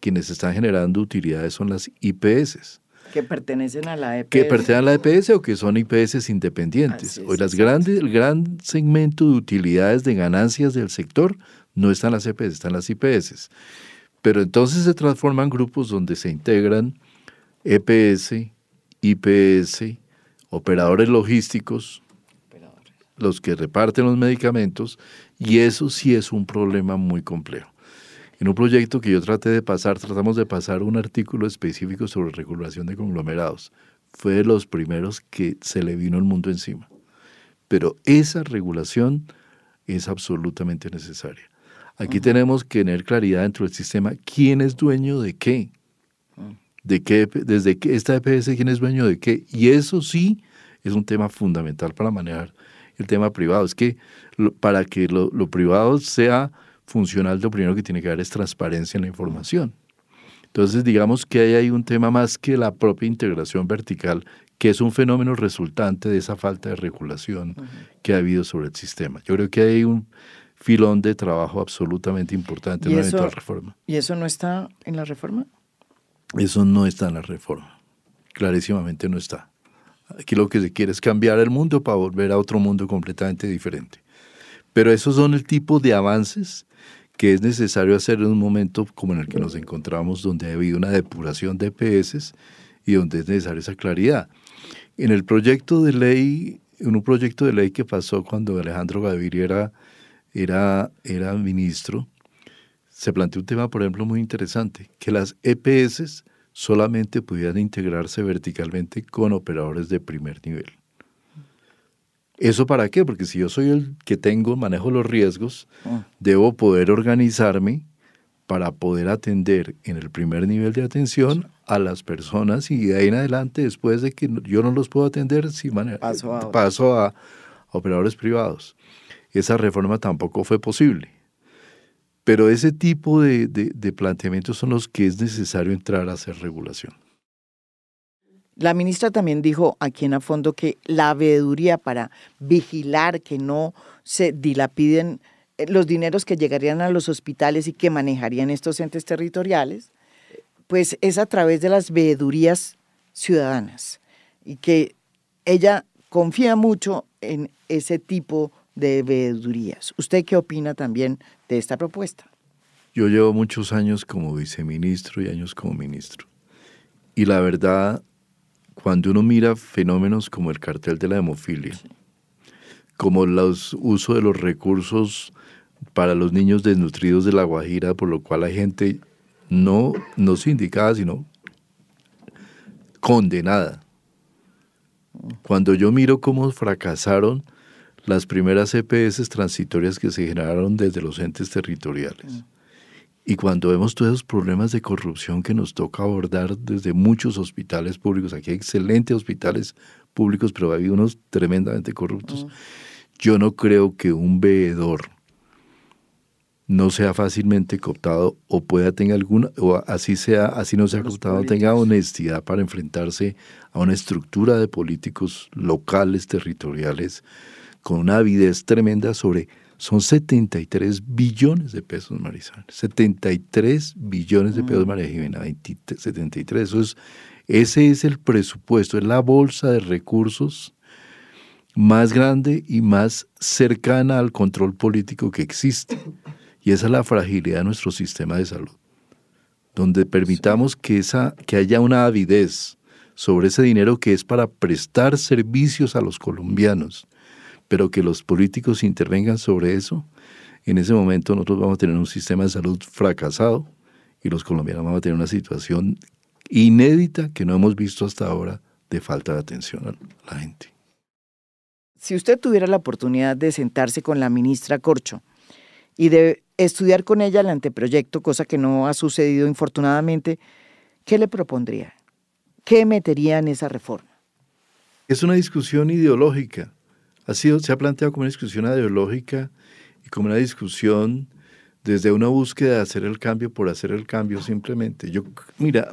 Quienes están generando utilidades son las IPS. Que pertenecen a la EPS. Que pertenecen a la EPS o que son IPS independientes. hoy las grandes, el gran segmento de utilidades de ganancias del sector no están las EPS, están las IPS. Pero entonces se transforman grupos donde se integran EPS IPS, operadores logísticos, los que reparten los medicamentos, y eso sí es un problema muy complejo. En un proyecto que yo traté de pasar, tratamos de pasar un artículo específico sobre regulación de conglomerados. Fue de los primeros que se le vino el mundo encima. Pero esa regulación es absolutamente necesaria. Aquí tenemos que tener claridad dentro del sistema quién es dueño de qué. De qué desde qué, esta EPS quién es dueño de qué. Y eso sí es un tema fundamental para manejar el tema privado. Es que para que lo, lo privado sea funcional, lo primero que tiene que haber es transparencia en la información. Entonces, digamos que ahí hay un tema más que la propia integración vertical, que es un fenómeno resultante de esa falta de regulación que ha habido sobre el sistema. Yo creo que hay un filón de trabajo absolutamente importante en la eventual reforma. ¿Y eso no está en la reforma? Eso no está en la reforma. Clarísimamente no está. Aquí lo que se quiere es cambiar el mundo para volver a otro mundo completamente diferente. Pero esos son el tipo de avances que es necesario hacer en un momento como en el que nos encontramos, donde ha habido una depuración de EPS y donde es necesaria esa claridad. En el proyecto de ley, en un proyecto de ley que pasó cuando Alejandro Gaviria era, era, ministro, se planteó un tema, por ejemplo, muy interesante, que las EPS solamente pudieran integrarse verticalmente con operadores de primer nivel. ¿Eso para qué? Porque si yo soy el que tengo, manejo los riesgos, ah. debo poder organizarme para poder atender en el primer nivel de atención a las personas y de ahí en adelante, después de que yo no los puedo atender, si paso, a, operadores privados. Esa reforma tampoco fue posible. Pero ese tipo de, de planteamientos son los que es necesario entrar a hacer regulación. La ministra también dijo aquí en a fondo que la veeduría para vigilar que no se dilapiden eh, los dineros que llegarían a los hospitales y que manejarían estos entes territoriales, pues es a través de las veedurías ciudadanas y que ella confía mucho en ese tipo de veedurías. ¿Usted qué opina también de esta propuesta? Yo llevo muchos años como viceministro y años como ministro. Y la verdad, cuando uno mira fenómenos como el cartel de la hemofilia, como el uso de los recursos para los niños desnutridos de La Guajira, por lo cual hay gente no, no sindicada, sino condenada. Cuando yo miro cómo fracasaron las primeras EPS transitorias que se generaron desde los entes territoriales, y cuando vemos todos esos problemas de corrupción que nos toca abordar desde muchos hospitales públicos, aquí hay excelentes hospitales públicos, pero hay unos tremendamente corruptos, yo no creo que un veedor no sea fácilmente cooptado o pueda tener alguna, o así sea, así no sea cooptado, tenga honestidad para enfrentarse a una estructura de políticos locales, territoriales, con una avidez tremenda sobre son 73 billones de pesos, Marisol. 73 billones de pesos, mm. María Jimena. 73. Eso es, ese es el presupuesto, es la bolsa de recursos más grande y más cercana al control político que existe. Y esa es la fragilidad de nuestro sistema de salud. Donde permitamos que, esa, que haya una avidez sobre ese dinero que es para prestar servicios a los colombianos pero que los políticos intervengan sobre eso, en ese momento nosotros vamos a tener un sistema de salud fracasado y los colombianos vamos a tener una situación inédita que no hemos visto hasta ahora de falta de atención a la gente. Si usted tuviera la oportunidad de sentarse con la ministra Corcho y de estudiar con ella el anteproyecto, cosa que no ha sucedido infortunadamente, ¿qué le propondría? ¿Qué metería en esa reforma? Es una discusión ideológica ha sido, se ha planteado como una discusión ideológica y como una discusión desde una búsqueda de hacer el cambio por hacer el cambio simplemente. Yo, mira,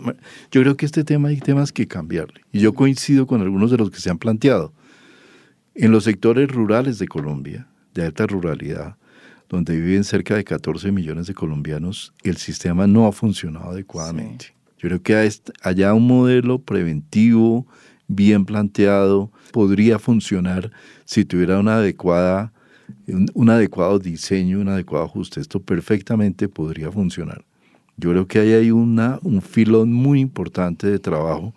yo creo que este tema hay temas que cambiarle y yo coincido con algunos de los que se han planteado. En los sectores rurales de Colombia, de alta ruralidad, donde viven cerca de 14 millones de colombianos, el sistema no ha funcionado adecuadamente. Yo creo que haya un modelo preventivo, bien planteado, podría funcionar si tuviera adecuada, un, adecuado diseño, un adecuado ajuste. Esto perfectamente podría funcionar. Yo creo que ahí hay una, un filón muy importante de trabajo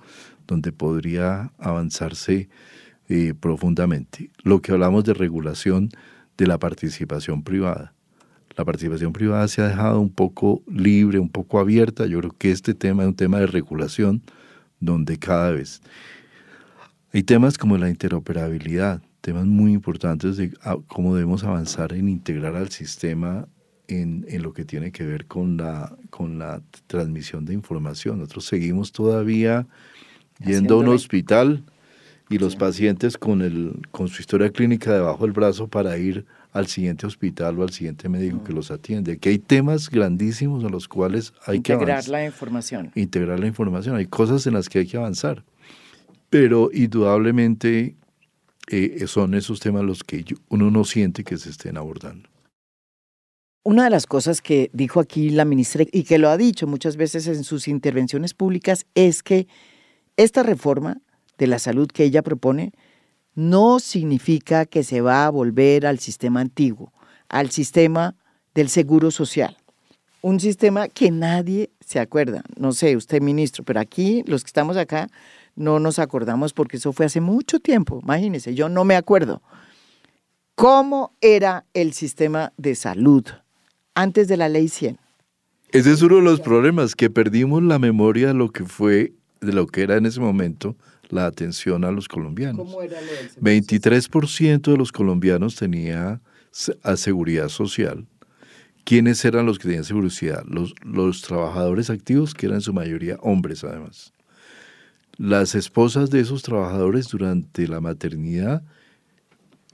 donde podría avanzarse eh, profundamente. Lo que hablamos de regulación de la participación privada. La participación privada se ha dejado un poco libre, un poco abierta. Yo creo que este tema es un tema de regulación donde cada vez hay temas como la interoperabilidad, temas muy importantes de ah, cómo debemos avanzar en integrar al sistema en, en, lo que tiene que ver con la, con la transmisión de información. Nosotros seguimos todavía yendo a un hospital y los pacientes con, el, con su historia clínica debajo del brazo para ir al siguiente hospital o al siguiente médico que los atiende. Que hay temas grandísimos en los cuales hay que Integrar la información. Integrar la información. Hay cosas en las que hay que avanzar. Pero indudablemente eh, son esos temas los que uno no siente que se estén abordando. Una de las cosas que dijo aquí la ministra y que lo ha dicho muchas veces en sus intervenciones públicas es que esta reforma de la salud que ella propone no significa que se va a volver al sistema antiguo, al sistema del seguro social. Un sistema que nadie se acuerda. No sé, usted ministro, pero aquí, los que estamos acá, no nos acordamos porque eso fue hace mucho tiempo. Imagínese, yo no me acuerdo. ¿Cómo era el sistema de salud antes de la ley 100? Ese es uno de los problemas, que perdimos la memoria de lo que fue, de lo que era en ese momento la atención a los colombianos. ¿Cómo era lo 23% de los colombianos tenía seguridad social. ¿Quiénes eran los que tenían seguridad? Los, los trabajadores activos, que eran en su mayoría hombres además. Las esposas de esos trabajadores durante la maternidad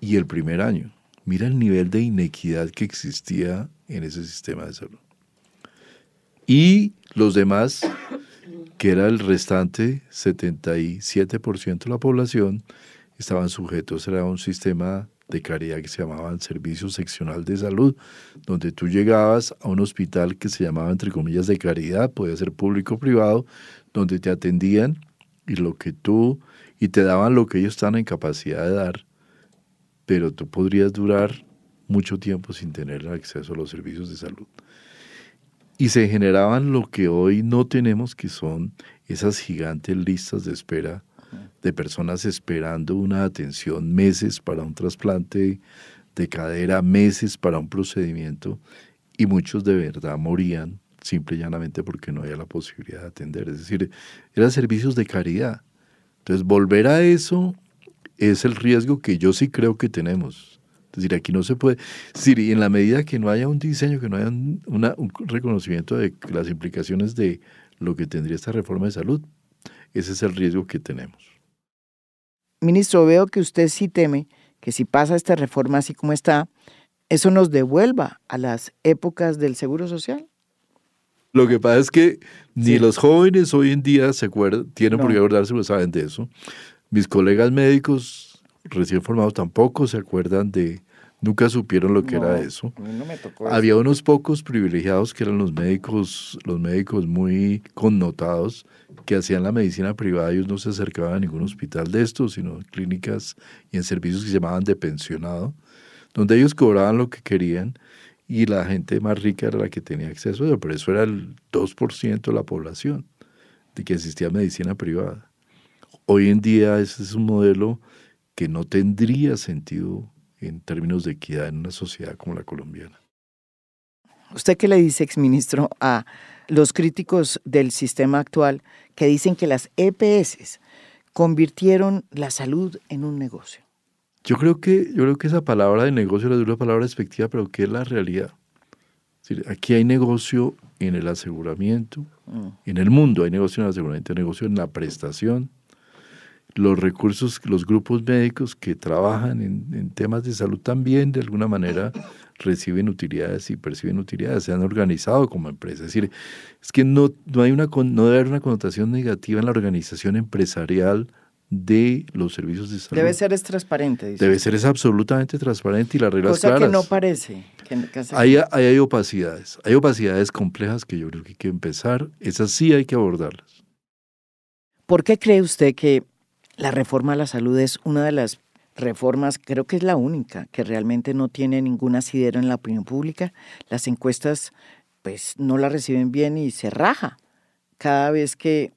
y el primer año. Mira el nivel de inequidad que existía en ese sistema de salud. Y los demás que era el restante 77% de la población, estaban sujetos a un sistema de caridad que se llamaba Servicio Seccional de Salud, donde tú llegabas a un hospital que se llamaba, entre comillas, de caridad, podía ser público o privado, donde te atendían y lo que tú, y te daban lo que ellos estaban en capacidad de dar, pero tú podrías durar mucho tiempo sin tener acceso a los servicios de salud. Y se generaban lo que hoy no tenemos, que son esas gigantes listas de espera de personas esperando una atención, meses para un trasplante de cadera, meses para un procedimiento, y muchos de verdad morían simple y llanamente porque no había la posibilidad de atender. Es decir, eran servicios de caridad. Entonces, volver a eso es el riesgo que yo sí creo que tenemos. Es decir, aquí no se puede, es decir, en la medida que no haya un diseño, que no haya un, reconocimiento de las implicaciones de lo que tendría esta reforma de salud, ese es el riesgo que tenemos. Ministro, veo que usted sí teme que si pasa esta reforma así como está, eso nos devuelva a las épocas del Seguro Social. Lo que pasa es que ni los jóvenes hoy en día se acuerdan, tienen por qué acordarse, pues saben de eso. Mis colegas médicos recién formados tampoco se acuerdan de, nunca supieron lo que era eso. Había unos pocos privilegiados que eran los médicos, los médicos muy connotados que hacían la medicina privada, ellos no se acercaban a ningún hospital de estos, sino clínicas y en servicios que se llamaban de pensionado, donde ellos cobraban lo que querían y la gente más rica era la que tenía acceso a eso, pero eso era el 2% de la población de que existía medicina privada. Hoy en día ese es un modelo que no tendría sentido en términos de equidad en una sociedad como la colombiana. ¿Usted qué le dice, exministro, a los críticos del sistema actual que dicen que las EPS convirtieron la salud en un negocio? Yo creo que, yo creo que esa palabra de negocio es una palabra despectiva, pero que es la realidad. aquí hay negocio en el aseguramiento, mm. en el mundo hay negocio en el aseguramiento, hay negocio en la prestación, los recursos, los grupos médicos que trabajan en, temas de salud también de alguna manera reciben utilidades y perciben utilidades, se han organizado como empresas. Es decir, es que no, no, hay una, no debe haber una connotación negativa en la organización empresarial de los servicios de salud. Debe ser es transparente. Debe ser es absolutamente transparente y las reglas Cosa que no parece. hay, hay opacidades, hay opacidades complejas que yo creo que hay que empezar, esas sí hay que abordarlas. ¿Por qué cree usted que la reforma a la salud es una de las reformas, creo que es la única, que realmente no tiene ningún asidero en la opinión pública. Las encuestas pues no la reciben bien y se raja cada vez que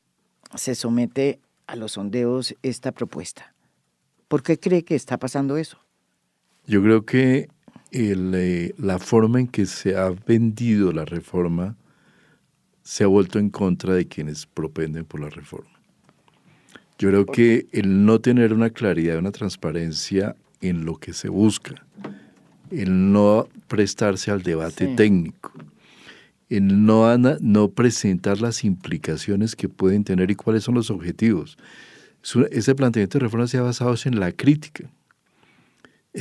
se somete a los sondeos esta propuesta. ¿Por qué cree que está pasando eso? Yo creo que eh, la forma en que se ha vendido la reforma se ha vuelto en contra de quienes propenden por la reforma. Yo creo que el no tener una claridad, una transparencia en lo que se busca, el no prestarse al debate técnico, el no, no presentar las implicaciones que pueden tener y cuáles son los objetivos. Ese planteamiento de reforma se ha basado en la crítica,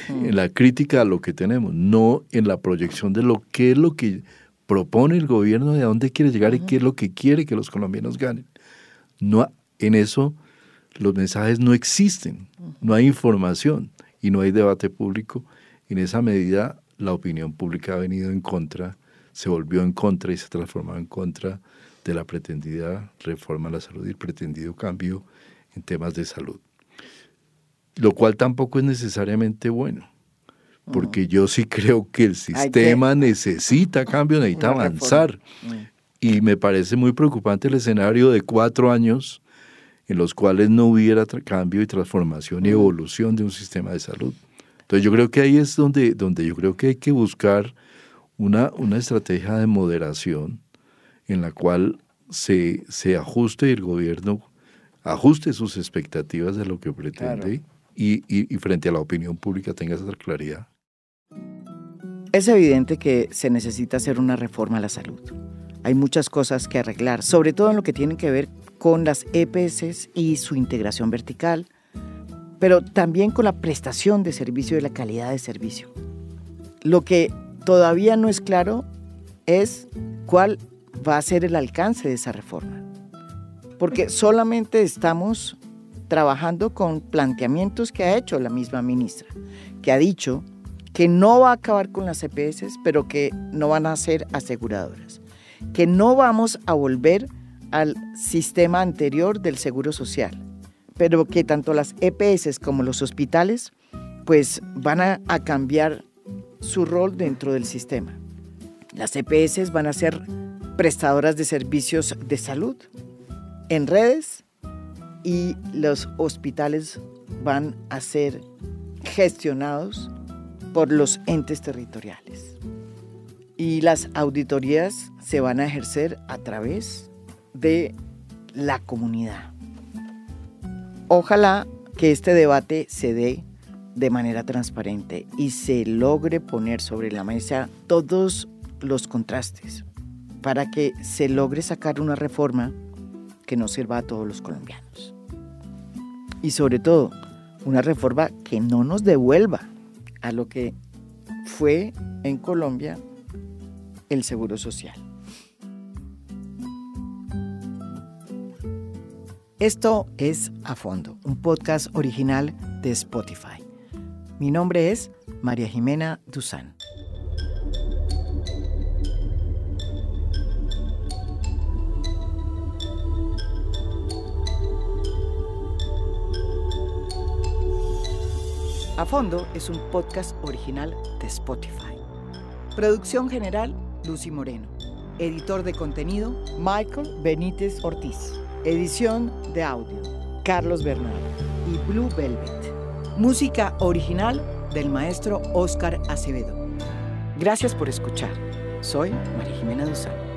en la crítica a lo que tenemos, no en la proyección de lo que es lo que propone el gobierno, de a dónde quiere llegar y qué es lo que quiere que los colombianos ganen. No, en eso los mensajes no existen, no hay información y no hay debate público. En esa medida, la opinión pública ha venido en contra, se volvió en contra y se transformó en contra de la pretendida reforma a la salud y el pretendido cambio en temas de salud. Lo cual tampoco es necesariamente bueno, porque yo sí creo que el sistema necesita cambio, necesita avanzar. Y me parece muy preocupante el escenario de cuatro años en los cuales no hubiera cambio y transformación y evolución de un sistema de salud. Entonces yo creo que ahí es donde, donde yo creo que hay que buscar una, una estrategia de moderación en la cual se, se ajuste el gobierno, ajuste sus expectativas de lo que pretende y, y, y frente a la opinión pública tenga esa claridad. Es evidente que se necesita hacer una reforma a la salud. Hay muchas cosas que arreglar, sobre todo en lo que tiene que ver con las EPS y su integración vertical, pero también con la prestación de servicio y la calidad de servicio. Lo que todavía no es claro es cuál va a ser el alcance de esa reforma, porque solamente estamos trabajando con planteamientos que ha hecho la misma ministra, que ha dicho que no va a acabar con las EPS, pero que no van a ser aseguradoras, que no vamos a volver al sistema anterior del Seguro Social, pero que tanto las EPS como los hospitales pues van a, a cambiar su rol dentro del sistema. Las EPS van a ser prestadoras de servicios de salud en redes y los hospitales van a ser gestionados por los entes territoriales. Y las auditorías se van a ejercer a través de la comunidad. Ojalá que este debate se dé de manera transparente y se logre poner sobre la mesa todos los contrastes para que se logre sacar una reforma que nos sirva a todos los colombianos. Y sobre todo, una reforma que no nos devuelva a lo que fue en Colombia el Seguro Social. Esto es A Fondo, un podcast original de Spotify. Mi nombre es María Jimena Duzán. A Fondo es un podcast original de Spotify. Producción general, Lucy Moreno. Editor de contenido, Michael Benítez Ortiz. Edición de audio, Carlos Bernal y Blue Velvet. Música original del maestro Oscar Acevedo. Gracias por escuchar. Soy María Jimena Duzán.